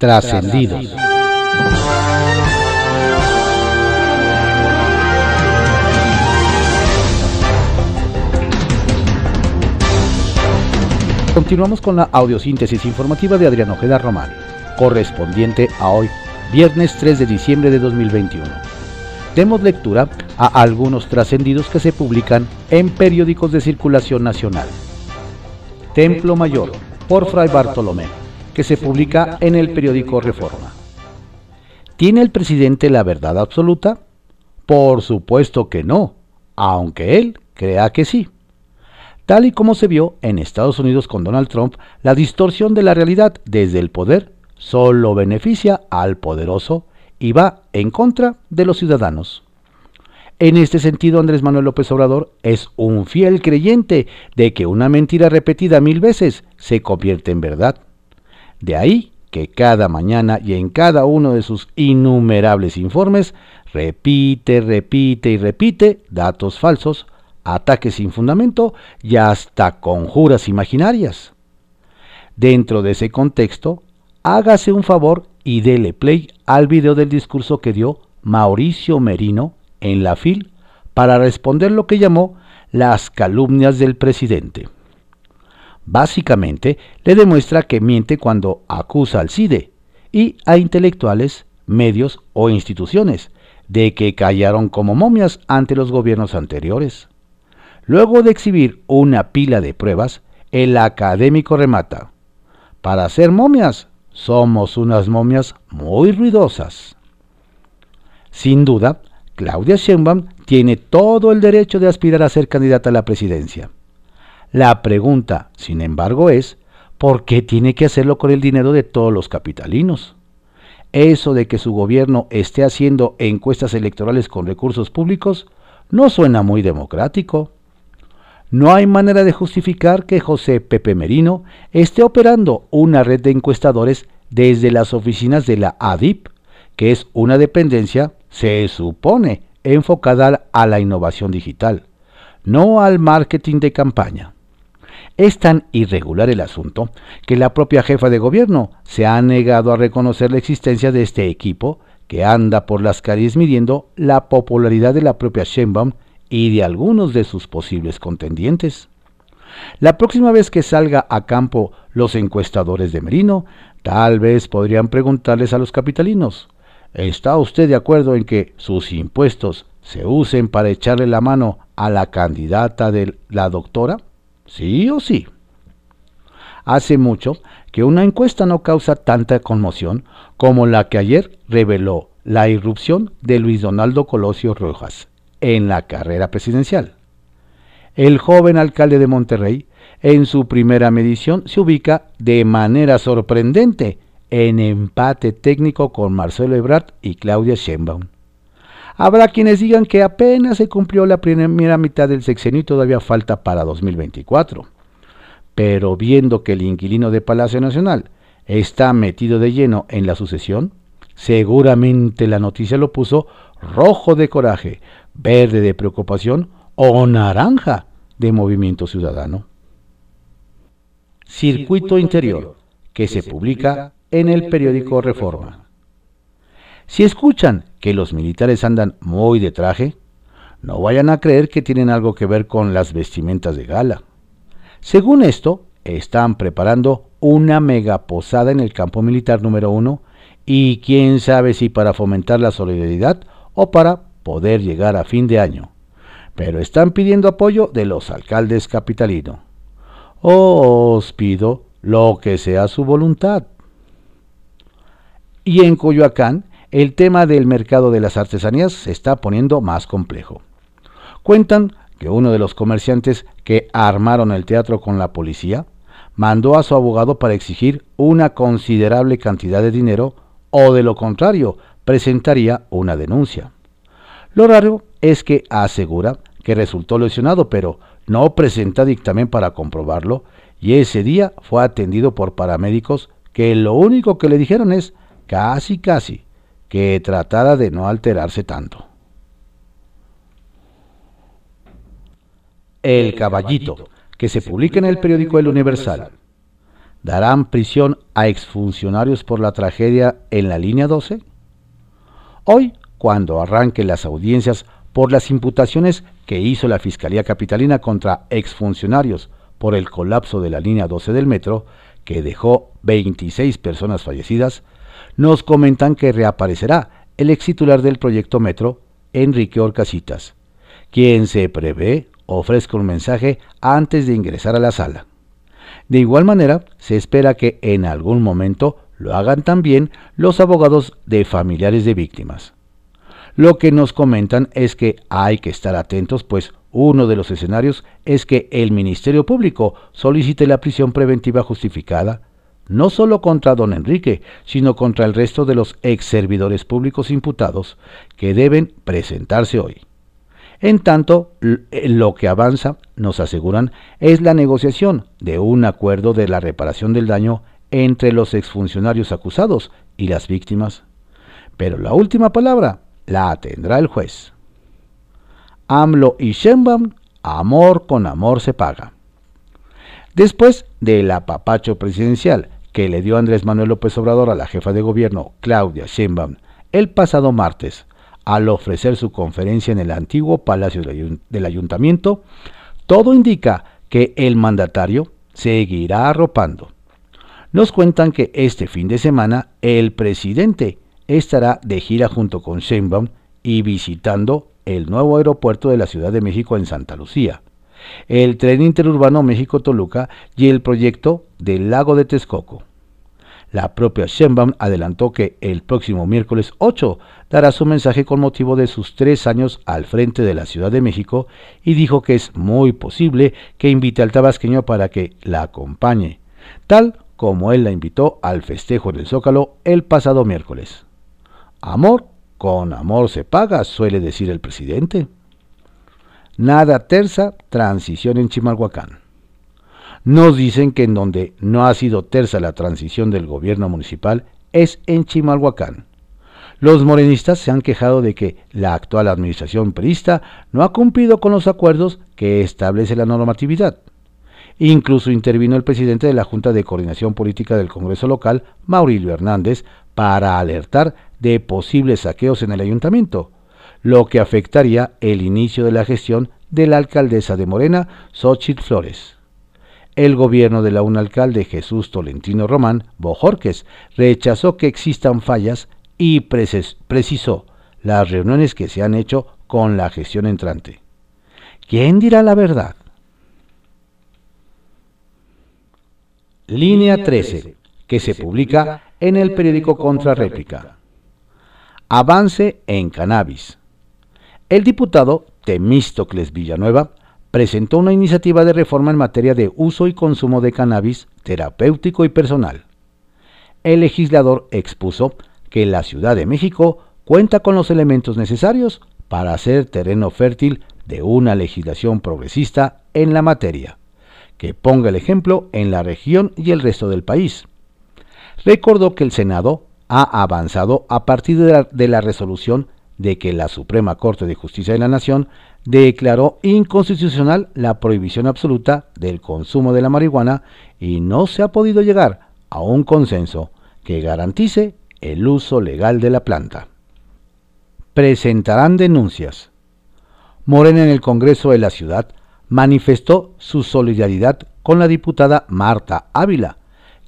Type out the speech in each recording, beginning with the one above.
Trascendidos. Continuamos con la audiosíntesis informativa de Adrián Ojeda Román, correspondiente a hoy, viernes 3 de diciembre de 2021. Demos lectura a algunos trascendidos que se publican en periódicos de circulación nacional. Templo Mayor, por Fray Bartolomé, que se publica en el periódico Reforma. ¿Tiene el presidente la verdad absoluta? Por supuesto que no, aunque él crea que sí. Tal y como se vio en Estados Unidos con Donald Trump, la distorsión de la realidad desde el poder solo beneficia al poderoso y va en contra de los ciudadanos. En este sentido, Andrés Manuel López Obrador es un fiel creyente de que una mentira repetida mil veces se convierte en verdad. De ahí que cada mañana y en cada uno de sus innumerables informes repite, repite y repite datos falsos, ataques sin fundamento y hasta conjuras imaginarias. Dentro de ese contexto, hágase un favor y dele play al video del discurso que dio Mauricio Merino en la FIL para responder lo que llamó las calumnias del presidente. Básicamente, le demuestra que miente cuando acusa al CIDE y a intelectuales, medios o instituciones de que callaron como momias ante los gobiernos anteriores. Luego de exhibir una pila de pruebas, el académico remata, para ser momias somos unas momias muy ruidosas. Sin duda, Claudia Sheinbaum tiene todo el derecho de aspirar a ser candidata a la presidencia. La pregunta, sin embargo, es, ¿por qué tiene que hacerlo con el dinero de todos los capitalinos? Eso de que su gobierno esté haciendo encuestas electorales con recursos públicos no suena muy democrático. No hay manera de justificar que José Pepe Merino esté operando una red de encuestadores desde las oficinas de la ADIP, que es una dependencia, se supone, enfocada a la innovación digital, no al marketing de campaña. Es tan irregular el asunto que la propia jefa de gobierno se ha negado a reconocer la existencia de este equipo que anda por las calles midiendo la popularidad de la propia Sheinbaum y de algunos de sus posibles contendientes. La próxima vez que salga a campo los encuestadores de Merino, tal vez podrían preguntarles a los capitalinos, ¿está usted de acuerdo en que sus impuestos se usen para echarle la mano a la candidata de la doctora? ¿Sí o sí? Hace mucho que una encuesta no causa tanta conmoción como la que ayer reveló la irrupción de Luis Donaldo Colosio Rojas en la carrera presidencial. El joven alcalde de Monterrey, en su primera medición, se ubica de manera sorprendente en empate técnico con Marcelo Ebrard y Claudia Sheinbaum. Habrá quienes digan que apenas se cumplió la primera mitad del sexenio y todavía falta para 2024. Pero viendo que el inquilino de Palacio Nacional está metido de lleno en la sucesión, seguramente la noticia lo puso rojo de coraje, verde de preocupación o naranja de movimiento ciudadano. Circuito Interior, que se publica en el periódico Reforma. Si escuchan que los militares andan muy de traje, no vayan a creer que tienen algo que ver con las vestimentas de gala. Según esto, están preparando una mega posada en el campo militar número uno y quién sabe si para fomentar la solidaridad o para poder llegar a fin de año, pero están pidiendo apoyo de los alcaldes capitalinos. Os pido lo que sea su voluntad. Y en Coyoacán, el tema del mercado de las artesanías se está poniendo más complejo. Cuentan que uno de los comerciantes que armaron el teatro con la policía mandó a su abogado para exigir una considerable cantidad de dinero o de lo contrario presentaría una denuncia. Lo raro es que asegura que resultó lesionado, pero no presenta dictamen para comprobarlo y ese día fue atendido por paramédicos que lo único que le dijeron es casi casi que tratara de no alterarse tanto. El Caballito, que se publica en el periódico El Universal. darán prisión a exfuncionarios por la tragedia en la línea 12? Hoy, cuando arranquen las audiencias por las imputaciones que hizo la Fiscalía Capitalina contra exfuncionarios por el colapso de la línea 12 del metro, que dejó 26 personas fallecidas, nos comentan que reaparecerá el ex titular del proyecto Metro, Enrique Orcasitas, quien se prevé ofrezca un mensaje antes de ingresar a la sala. De igual manera, se espera que en algún momento lo hagan también los abogados de familiares de víctimas. Lo que nos comentan es que hay que estar atentos, pues uno de los escenarios es que el Ministerio Público solicite la prisión preventiva justificada, no solo contra don Enrique, sino contra el resto de los ex servidores públicos imputados que deben presentarse hoy. En tanto, eh, lo que avanza, nos aseguran, es la negociación de un acuerdo de la reparación del daño entre los exfuncionarios acusados y las víctimas. Pero la última palabra la tendrá el juez. AMLO y Sheinbaum, amor con amor se paga. Después del apapacho presidencial que le dio Andrés Manuel López Obrador a la jefa de gobierno, Claudia Sheinbaum, el pasado martes, al ofrecer su conferencia en el antiguo Palacio del Ayuntamiento, todo indica que el mandatario seguirá arropando. Nos cuentan que este fin de semana el presidente estará de gira junto con Sheinbaum y visitando el nuevo aeropuerto de la Ciudad de México en Santa Lucía, el tren interurbano México-Toluca y el proyecto del lago de Texcoco. La propia Sheinbaum adelantó que el próximo miércoles 8 dará su mensaje con motivo de sus tres años al frente de la Ciudad de México y dijo que es muy posible que invite al tabasqueño para que la acompañe, tal como él la invitó al festejo en el Zócalo el pasado miércoles. Amor con amor se paga, suele decir el presidente. Nada terza, transición en Chimalhuacán. Nos dicen que en donde no ha sido tersa la transición del gobierno municipal es en Chimalhuacán. Los morenistas se han quejado de que la actual administración perista no ha cumplido con los acuerdos que establece la normatividad. Incluso intervino el presidente de la Junta de Coordinación Política del Congreso local, Maurilio Hernández, para alertar de posibles saqueos en el ayuntamiento, lo que afectaría el inicio de la gestión de la alcaldesa de Morena, Xochitl Flores el gobierno de la un alcalde Jesús Tolentino Román Bojorques rechazó que existan fallas y precisó las reuniones que se han hecho con la gestión entrante. ¿Quién dirá la verdad? Línea 13, que se publica en el periódico Contrarréplica. Avance en cannabis. El diputado Temístocles Villanueva presentó una iniciativa de reforma en materia de uso y consumo de cannabis terapéutico y personal. El legislador expuso que la Ciudad de México cuenta con los elementos necesarios para ser terreno fértil de una legislación progresista en la materia, que ponga el ejemplo en la región y el resto del país. Recordó que el Senado ha avanzado a partir de la, de la resolución de que la Suprema Corte de Justicia de la Nación declaró inconstitucional la prohibición absoluta del consumo de la marihuana y no se ha podido llegar a un consenso que garantice el uso legal de la planta. Presentarán denuncias. Morena en el Congreso de la Ciudad manifestó su solidaridad con la diputada Marta Ávila,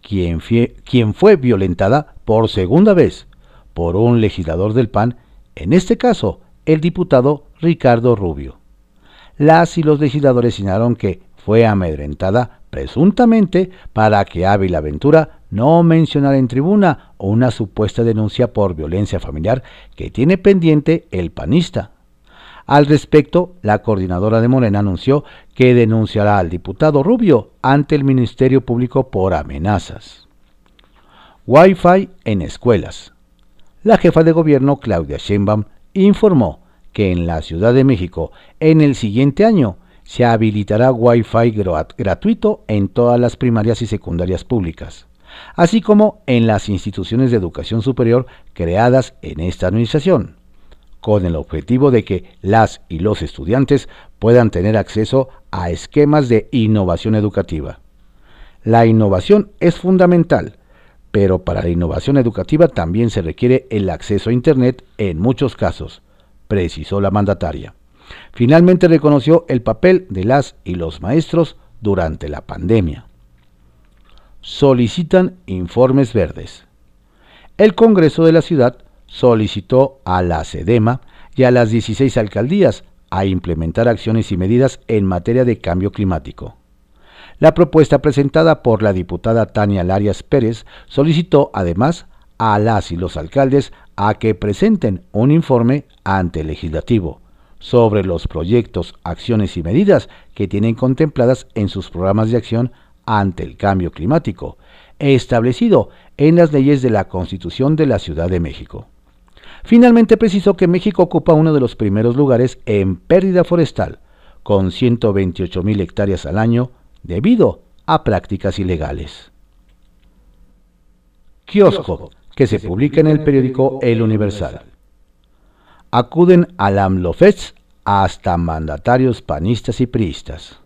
quien, fue violentada por segunda vez por un legislador del PAN, en este caso el diputado Ricardo Rubio. Las y los legisladores señalaron que fue amedrentada presuntamente para que Ávila Ventura no mencionara en tribuna una supuesta denuncia por violencia familiar que tiene pendiente el panista. Al respecto, la coordinadora de Morena anunció que denunciará al diputado Rubio ante el Ministerio Público por amenazas. Wi-Fi en escuelas. La jefa de gobierno Claudia Sheinbaum informó que en la Ciudad de México en el siguiente año se habilitará Wi-Fi gratuito en todas las primarias y secundarias públicas, así como en las instituciones de educación superior creadas en esta administración, con el objetivo de que las y los estudiantes puedan tener acceso a esquemas de innovación educativa. La innovación es fundamental, pero para la innovación educativa también se requiere el acceso a Internet en muchos casos, precisó la mandataria. Finalmente reconoció el papel de las y los maestros durante la pandemia. Solicitan informes verdes. El Congreso de la Ciudad solicitó a la SEDEMA y a las 16 alcaldías a implementar acciones y medidas en materia de cambio climático. La propuesta presentada por la diputada Tania Larias Pérez solicitó además a las y los alcaldes a que presenten un informe ante el legislativo sobre los proyectos, acciones y medidas que tienen contempladas en sus programas de acción ante el cambio climático, establecido en las leyes de la Constitución de la Ciudad de México. Finalmente precisó que México ocupa uno de los primeros lugares en pérdida forestal, con 128 mil hectáreas al año, debido a prácticas ilegales. Kiosco, que se publica en el periódico El Universal. Acuden al AMLOFEST hasta mandatarios panistas y priistas.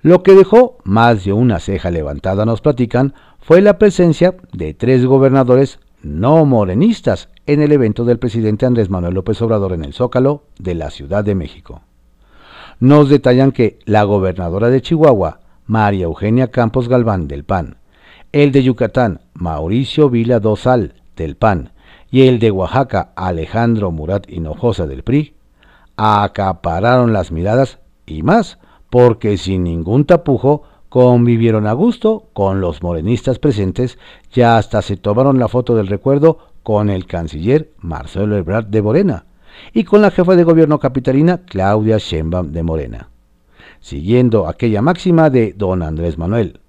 Lo que dejó más de una ceja levantada, nos platican, fue la presencia de tres gobernadores no morenistas en el evento del presidente Andrés Manuel López Obrador en el Zócalo de la Ciudad de México. Nos detallan que la gobernadora de Chihuahua, María Eugenia Campos Galván del PAN, el de Yucatán, Mauricio Vila Dosal del PAN, y el de Oaxaca, Alejandro Murat Hinojosa del PRI, acapararon las miradas y más, porque sin ningún tapujo convivieron a gusto con los morenistas presentes. Y hasta se tomaron la foto del recuerdo con el canciller Marcelo Ebrard de Morena y con la jefa de gobierno capitalina Claudia Sheinbaum de Morena, siguiendo aquella máxima de don Andrés Manuel,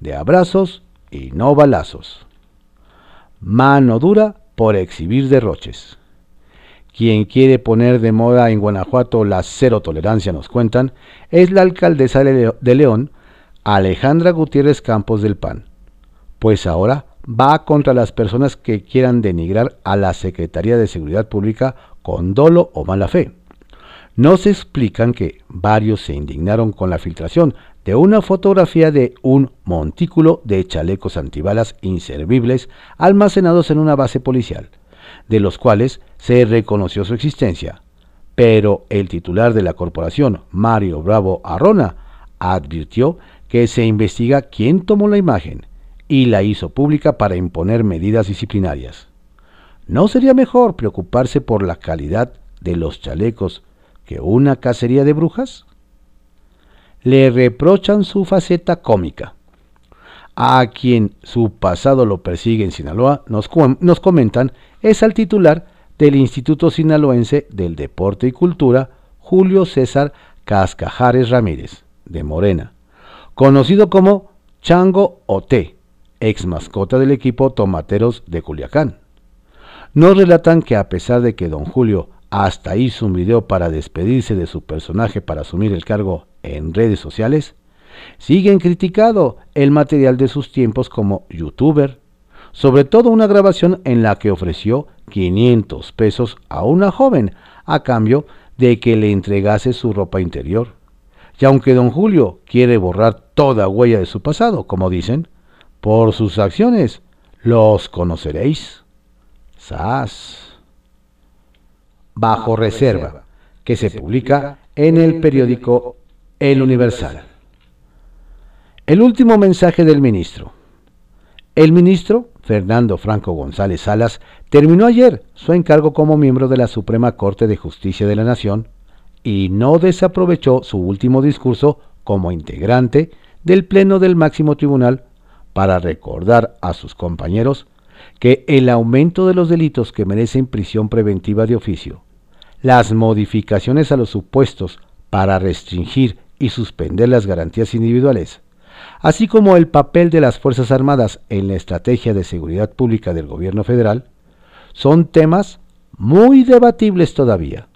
de abrazos y no balazos. Mano dura por exhibir derroches. Quien quiere poner de moda en Guanajuato la cero tolerancia, nos cuentan, es la alcaldesa de León, Alejandra Gutiérrez Campos del PAN, pues ahora va contra las personas que quieran denigrar a la Secretaría de Seguridad Pública con dolo o mala fe. No se explican que varios se indignaron con la filtración de una fotografía de un montículo de chalecos antibalas inservibles almacenados en una base policial, de los cuales se reconoció su existencia. Pero el titular de la corporación, Mario Bravo Arrona, advirtió que se investiga quién tomó la imagen y la hizo pública para imponer medidas disciplinarias. ¿No sería mejor preocuparse por la calidad de los chalecos que una cacería de brujas? Le reprochan su faceta cómica. A quien su pasado lo persigue en Sinaloa, nos, comentan, es al titular del Instituto Sinaloense del Deporte y Cultura, Julio César Cascajares Ramírez, de Morena, conocido como Chango Oté, ex mascota del equipo Tomateros de Culiacán. Nos relatan que a pesar de que don Julio hasta hizo un video para despedirse de su personaje para asumir el cargo en redes sociales, siguen criticado el material de sus tiempos como youtuber, sobre todo una grabación en la que ofreció 500 pesos a una joven a cambio de que le entregase su ropa interior. Y aunque don Julio quiere borrar toda huella de su pasado, como dicen, por sus acciones los conoceréis. SAS. Bajo reserva, que se publica en el periódico El Universal. El último mensaje del ministro. El ministro, Fernando Franco González Salas, terminó ayer su encargo como miembro de la Suprema Corte de Justicia de la Nación y no desaprovechó su último discurso como integrante del Pleno del Máximo Tribunal para recordar a sus compañeros que el aumento de los delitos que merecen prisión preventiva de oficio, las modificaciones a los supuestos para restringir y suspender las garantías individuales, así como el papel de las Fuerzas Armadas en la estrategia de seguridad pública del gobierno federal, son temas muy debatibles todavía.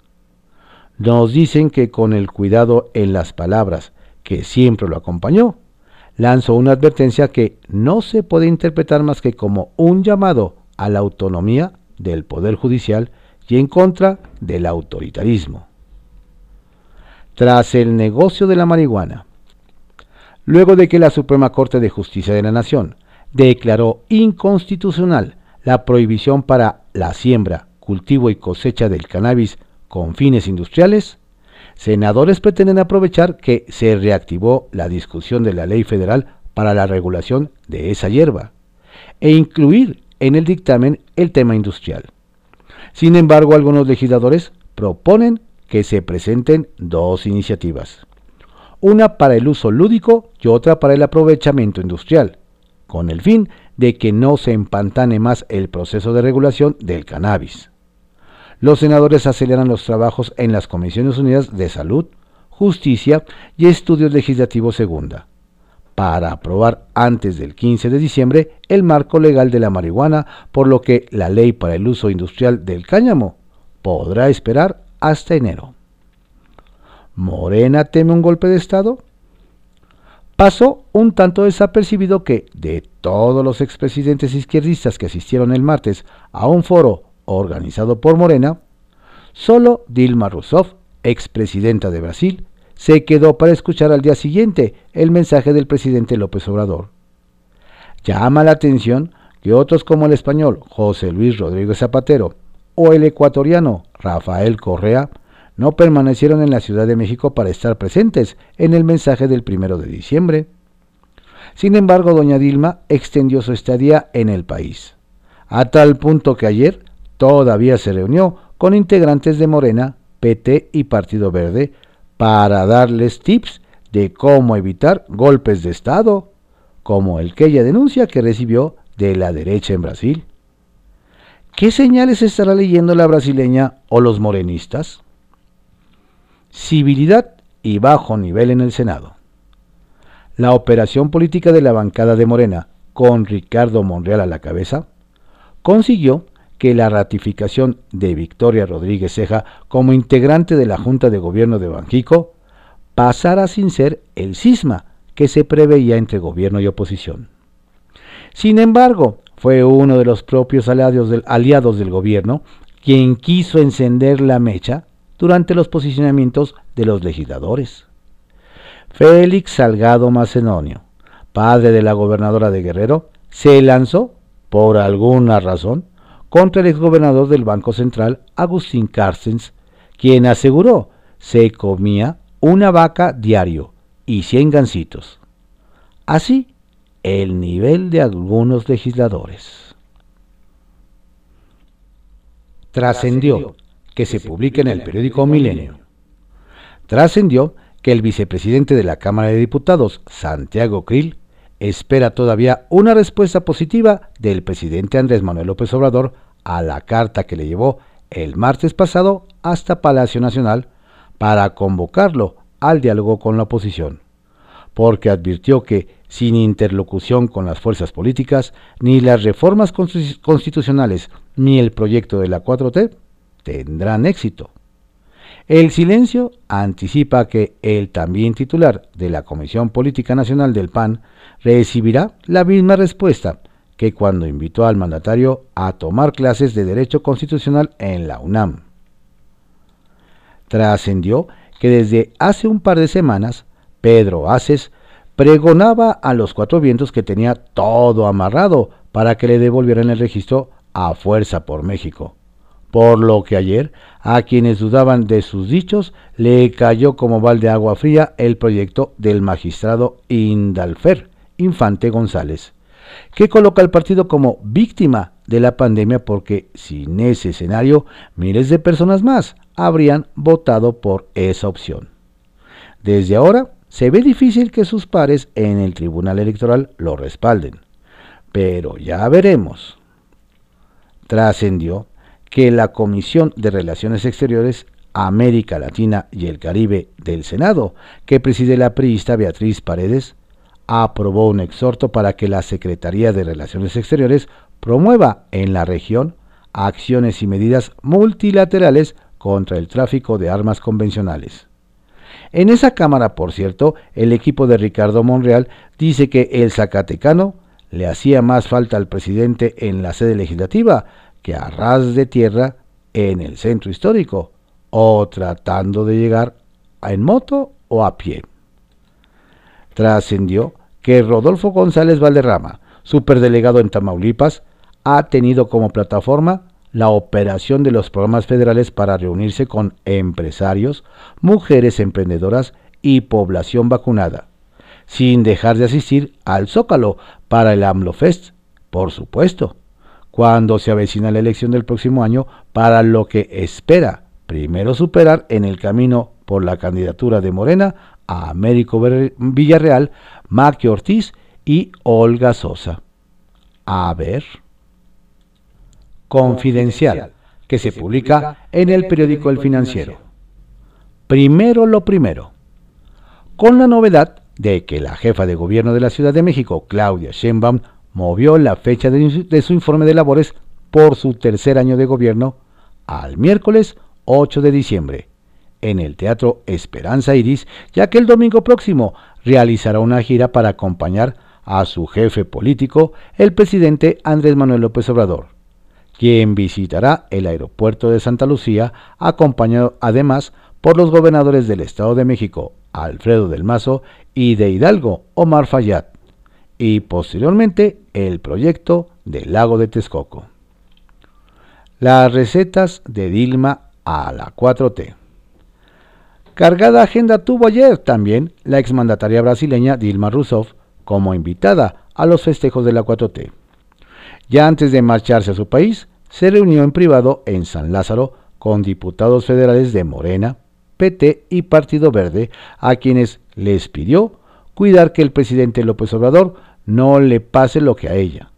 Nos dicen que con el cuidado en las palabras que siempre lo acompañó, lanzó una advertencia que no se puede interpretar más que como un llamado a la autonomía del Poder Judicial y en contra del autoritarismo. Tras el negocio de la marihuana, luego de que la Suprema Corte de Justicia de la Nación declaró inconstitucional la prohibición para la siembra, cultivo y cosecha del cannabis con fines industriales, senadores pretenden aprovechar que se reactivó la discusión de la ley federal para la regulación de esa hierba e incluir en el dictamen el tema industrial. Sin embargo, algunos legisladores proponen que se presenten dos iniciativas, una para el uso lúdico y otra para el aprovechamiento industrial, con el fin de que no se empantane más el proceso de regulación del cannabis. Los senadores aceleran los trabajos en las Comisiones Unidas de Salud, Justicia y Estudios Legislativos Segunda, para aprobar antes del 15 de diciembre el marco legal de la marihuana, por lo que la ley para el uso industrial del cáñamo podrá esperar hasta enero. ¿Morena teme un golpe de Estado? Pasó un tanto desapercibido que, de todos los expresidentes izquierdistas que asistieron el martes a un foro organizado por Morena, solo Dilma Rousseff, expresidenta de Brasil, se quedó para escuchar al día siguiente el mensaje del presidente López Obrador. Llama la atención que otros como el español José Luis Rodríguez Zapatero o el ecuatoriano Rafael Correa no permanecieron en la Ciudad de México para estar presentes en el mensaje del primero de diciembre. Sin embargo, doña Dilma extendió su estadía en el país, a tal punto que ayer todavía se reunió con integrantes de Morena, PT y Partido Verde para darles tips de cómo evitar golpes de Estado, como el que ella denuncia que recibió de la derecha en Brasil. ¿Qué señales estará leyendo la brasileña o los morenistas? Civilidad y bajo nivel en el Senado. La operación política de la bancada de Morena, con Ricardo Monreal a la cabeza, consiguió que la ratificación de Victoria Rodríguez Ceja como integrante de la Junta de Gobierno de Banjico pasara sin ser el cisma que se preveía entre gobierno y oposición. Sin embargo, fue uno de los propios aliados del, aliados del gobierno quien quiso encender la mecha durante los posicionamientos de los legisladores. Félix Salgado Macedonio, padre de la gobernadora de Guerrero, se lanzó, por alguna razón, contra el exgobernador del Banco Central, Agustín Carstens, quien aseguró se comía una vaca diario y cien gancitos. Así el nivel de algunos legisladores. Trascendió que se publica en el periódico Milenio. Trascendió que el vicepresidente de la Cámara de Diputados, Santiago Krill, espera todavía una respuesta positiva del presidente Andrés Manuel López Obrador a la carta que le llevó el martes pasado hasta Palacio Nacional para convocarlo al diálogo con la oposición, porque advirtió que sin interlocución con las fuerzas políticas, ni las reformas constitucionales ni el proyecto de la 4T tendrán éxito. El silencio anticipa que el también titular de la Comisión Política Nacional del PAN recibirá la misma respuesta que cuando invitó al mandatario a tomar clases de Derecho Constitucional en la UNAM. Trascendió que desde hace un par de semanas, Pedro Aces pregonaba a los cuatro vientos que tenía todo amarrado para que le devolvieran el registro a fuerza por México. Por lo que ayer, a quienes dudaban de sus dichos, le cayó como balde agua fría el proyecto del magistrado Indalfer Infante González, que coloca al partido como víctima de la pandemia porque sin ese escenario miles de personas más habrían votado por esa opción. Desde ahora, se ve difícil que sus pares en el Tribunal Electoral lo respalden, pero ya veremos. Trascendió que la Comisión de Relaciones Exteriores América Latina y el Caribe del Senado, que preside la priista Beatriz Paredes, aprobó un exhorto para que la Secretaría de Relaciones Exteriores promueva en la región acciones y medidas multilaterales contra el tráfico de armas convencionales. En esa Cámara, por cierto, el equipo de Ricardo Monreal dice que el Zacatecano le hacía más falta al presidente en la sede legislativa a ras de tierra en el centro histórico, o tratando de llegar en moto o a pie. trascendió que Rodolfo González Valderrama, superdelegado en Tamaulipas, ha tenido como plataforma la operación de los programas federales para reunirse con empresarios, mujeres emprendedoras y población vacunada, sin dejar de asistir al Zócalo para el AMLOFest, por supuesto, cuando se avecina la elección del próximo año para lo que espera primero superar en el camino por la candidatura de Morena a Américo Villarreal, Maqui Ortiz y Olga Sosa. A ver. Confidencial, que se publica en el periódico El Financiero. Primero lo primero. Con la novedad de que la jefa de gobierno de la Ciudad de México, Claudia Sheinbaum, movió la fecha de su informe de labores por su tercer año de gobierno al miércoles 8 de diciembre en el Teatro Esperanza Iris, ya que el domingo próximo realizará una gira para acompañar a su jefe político, el presidente Andrés Manuel López Obrador, quien visitará el aeropuerto de Santa Lucía, acompañado además por los gobernadores del Estado de México, Alfredo del Mazo, y de Hidalgo, Omar Fayad, y posteriormente el proyecto del lago de Texcoco. Las recetas de Dilma a la 4T. Cargada agenda tuvo ayer también la exmandataria brasileña Dilma Rousseff como invitada a los festejos de la 4T. Ya antes de marcharse a su país, se reunió en privado en San Lázaro con diputados federales de Morena, PT y Partido Verde, a quienes les pidió cuidar que el presidente López Obrador no le pase lo que a ella,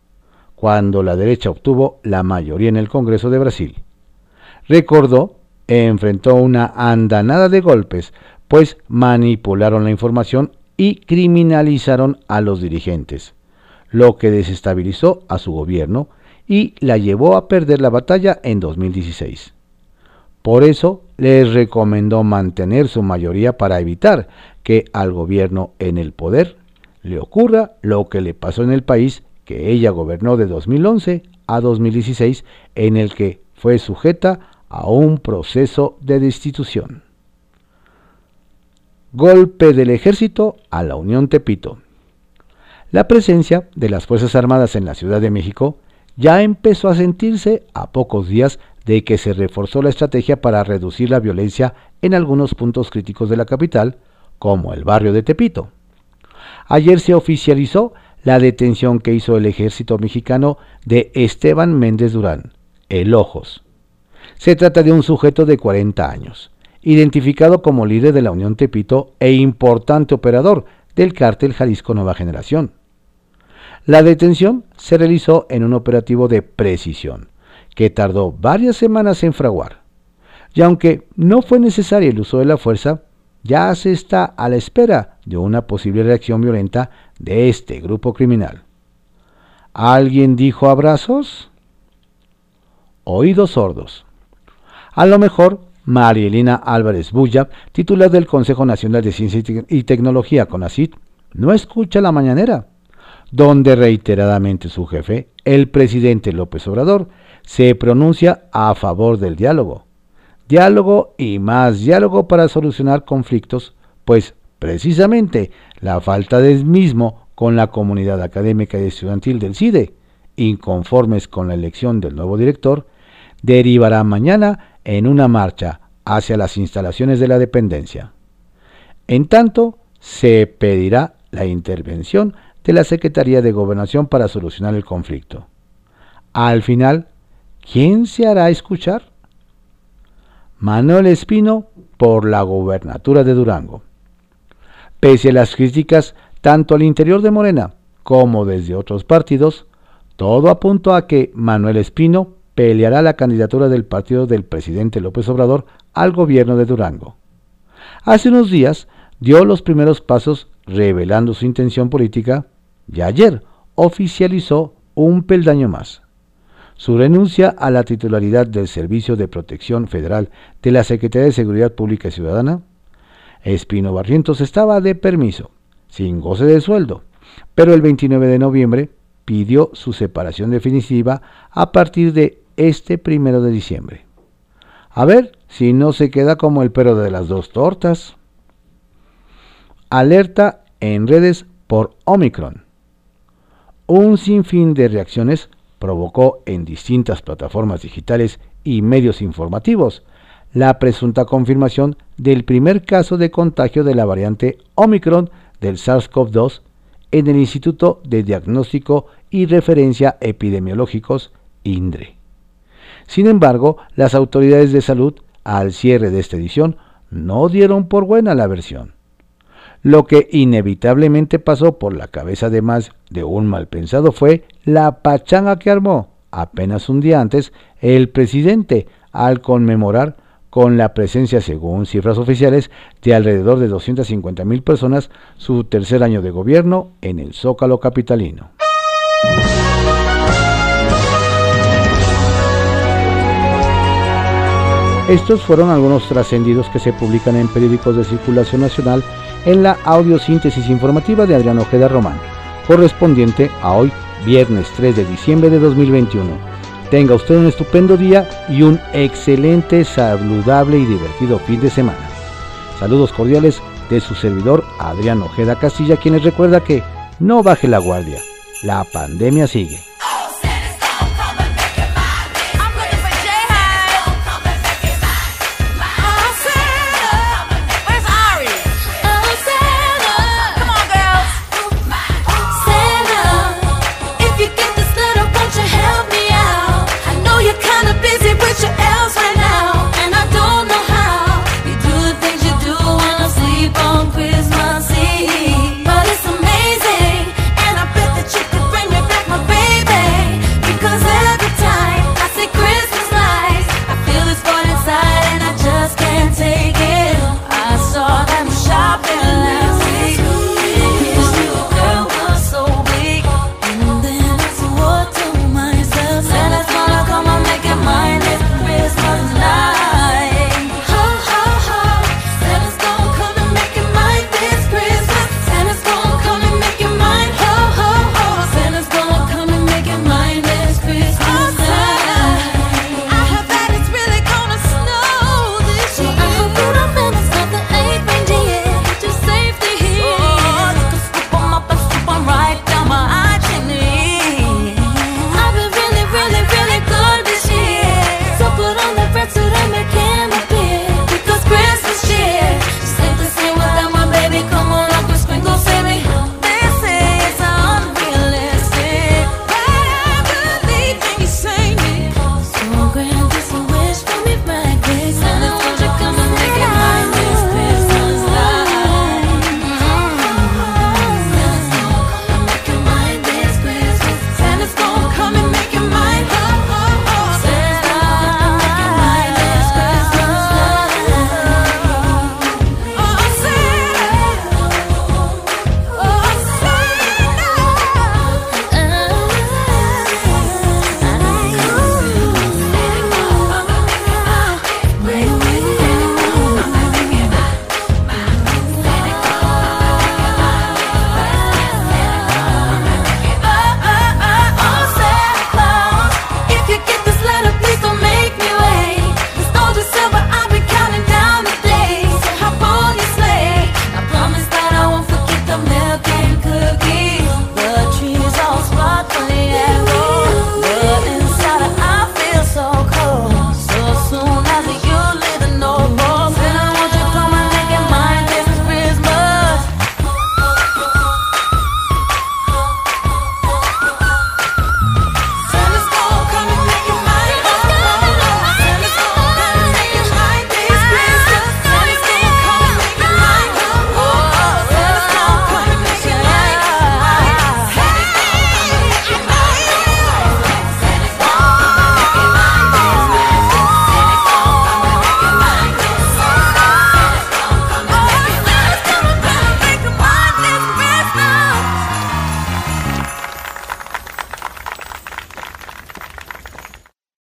cuando la derecha obtuvo la mayoría en el Congreso de Brasil. Recordó enfrentó una andanada de golpes, pues manipularon la información y criminalizaron a los dirigentes, lo que desestabilizó a su gobierno y la llevó a perder la batalla en 2016. Por eso les recomendó mantener su mayoría para evitar que al gobierno en el poder le ocurra lo que le pasó en el país que ella gobernó de 2011 a 2016, en el que fue sujeta a un proceso de destitución. Golpe del ejército a la Unión Tepito. La presencia de las Fuerzas Armadas en la Ciudad de México ya empezó a sentirse a pocos días de que se reforzó la estrategia para reducir la violencia en algunos puntos críticos de la capital, como el barrio de Tepito. Ayer se oficializó la detención que hizo el ejército mexicano de Esteban Méndez Durán, el Ojos, se trata de un sujeto de 40 años, identificado como líder de la Unión Tepito e importante operador del cártel Jalisco Nueva Generación. La detención se realizó en un operativo de precisión, que tardó varias semanas en fraguar. Y aunque no fue necesario el uso de la fuerza, ya se está a la espera de una posible reacción violenta de este grupo criminal. ¿Alguien dijo abrazos? Oídos sordos. A lo mejor, Marielina Álvarez Bulla, titular del Consejo Nacional de Ciencia y Tecnología, CONACIT, no escucha la mañanera, donde reiteradamente su jefe, el presidente López Obrador, se pronuncia a favor del diálogo. Diálogo y más diálogo para solucionar conflictos, pues precisamente la falta de mismo con la comunidad académica y estudiantil del CIDE, inconformes con la elección del nuevo director, derivará mañana en una marcha hacia las instalaciones de la dependencia. En tanto, se pedirá la intervención de la Secretaría de Gobernación para solucionar el conflicto. Al final, ¿quién se hará escuchar? Manuel Espino por la gobernatura de Durango. Pese a las críticas tanto al interior de Morena como desde otros partidos, todo apuntó a que Manuel Espino peleará la candidatura del partido del presidente López Obrador al gobierno de Durango. Hace unos días dio los primeros pasos revelando su intención política y ayer oficializó un peldaño más. Su renuncia a la titularidad del Servicio de Protección Federal de la Secretaría de Seguridad Pública y Ciudadana. Espino Barrientos estaba de permiso, sin goce de sueldo, pero el 29 de noviembre pidió su separación definitiva a partir de este primero de diciembre. A ver si no se queda como el perro de las dos tortas. Alerta en redes por Omicron. Un sinfín de reacciones provocó en distintas plataformas digitales y medios informativos la presunta confirmación del primer caso de contagio de la variante Omicron del SARS-CoV-2 en el Instituto de Diagnóstico y Referencia Epidemiológicos, INDRE. Sin embargo, las autoridades de salud, al cierre de esta edición, no dieron por buena la versión. Lo que inevitablemente pasó por la cabeza de más de un mal pensado fue la pachanga que armó, apenas un día antes, el presidente al conmemorar con la presencia, según cifras oficiales, de alrededor de 250 mil personas su tercer año de gobierno en el Zócalo capitalino. Estos fueron algunos trascendidos que se publican en periódicos de circulación nacional en la audiosíntesis informativa de Adrián Ojeda Román, correspondiente a hoy, viernes 3 de diciembre de 2021. Tenga usted un estupendo día y un excelente, saludable y divertido fin de semana. Saludos cordiales de su servidor Adrián Ojeda Castilla, quien les recuerda que no baje la guardia, la pandemia sigue.